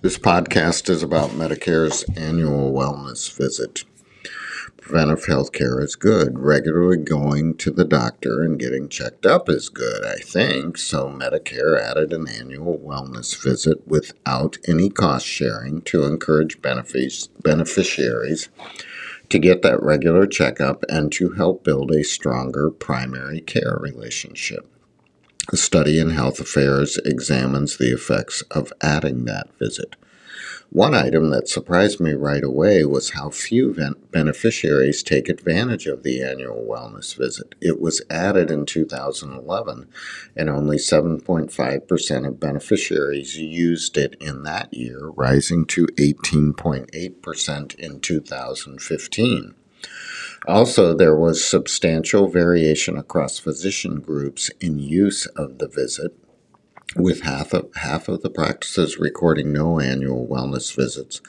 This podcast is about Medicare's annual wellness visit. Preventive health care is good. Regularly going to the doctor and getting checked up is good, I think. So, Medicare added an annual wellness visit without any cost sharing to encourage beneficiaries to get that regular checkup and to help build a stronger primary care relationship. A study in Health Affairs examines the effects of adding that visit. One item that surprised me right away was how few beneficiaries take advantage of the annual wellness visit. It was added in 2011, and only 7.5% of beneficiaries used it in that year, rising to 18.8% in 2015. Also, there was substantial variation across physician groups in use of the visit, with half of half of the practices recording no annual wellness visits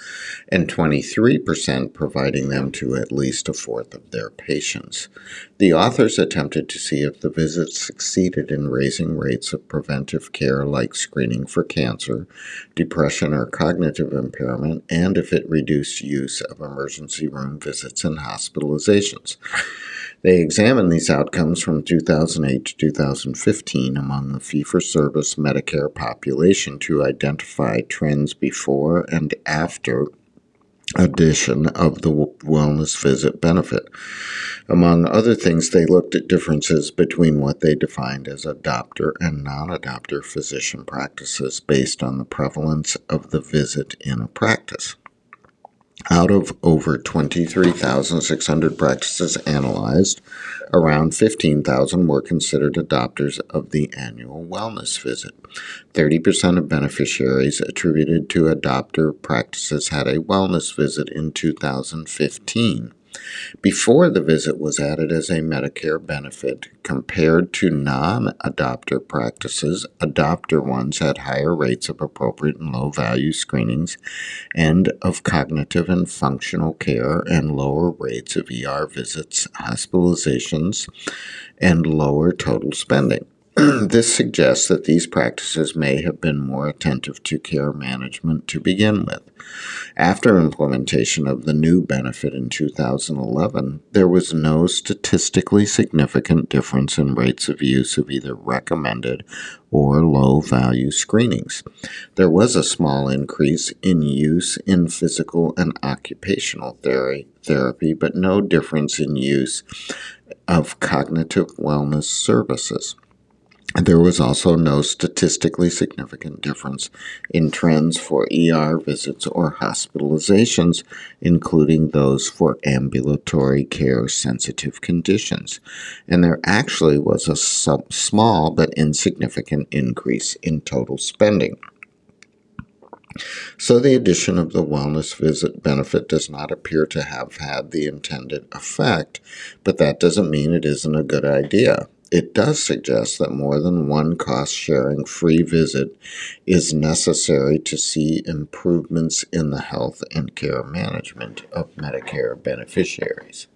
and 23% providing them to at least a fourth of their patients. The authors attempted to see if the visits succeeded in raising rates of preventive care like screening for cancer, depression or cognitive impairment, and if it reduced use of emergency room visits and hospitalizations. They examined these outcomes from 2008 to 2015 among the fee for service Medicare population to identify trends before and after addition of the wellness visit benefit. Among other things, they looked at differences between what they defined as adopter and non adopter physician practices based on the prevalence of the visit in a practice. Out of over 23,600 practices analyzed, around 15,000 were considered adopters of the annual wellness visit. 30% of beneficiaries attributed to adopter practices had a wellness visit in 2015. Before the visit was added as a Medicare benefit, compared to non adopter practices, adopter ones had higher rates of appropriate and low value screenings and of cognitive and functional care, and lower rates of ER visits, hospitalizations, and lower total spending. this suggests that these practices may have been more attentive to care management to begin with. After implementation of the new benefit in 2011, there was no statistically significant difference in rates of use of either recommended or low value screenings. There was a small increase in use in physical and occupational therapy, therapy but no difference in use of cognitive wellness services. There was also no statistically significant difference in trends for ER visits or hospitalizations, including those for ambulatory care sensitive conditions. And there actually was a small but insignificant increase in total spending. So, the addition of the wellness visit benefit does not appear to have had the intended effect, but that doesn't mean it isn't a good idea it does suggest that more than one cost sharing free visit is necessary to see improvements in the health and care management of Medicare beneficiaries.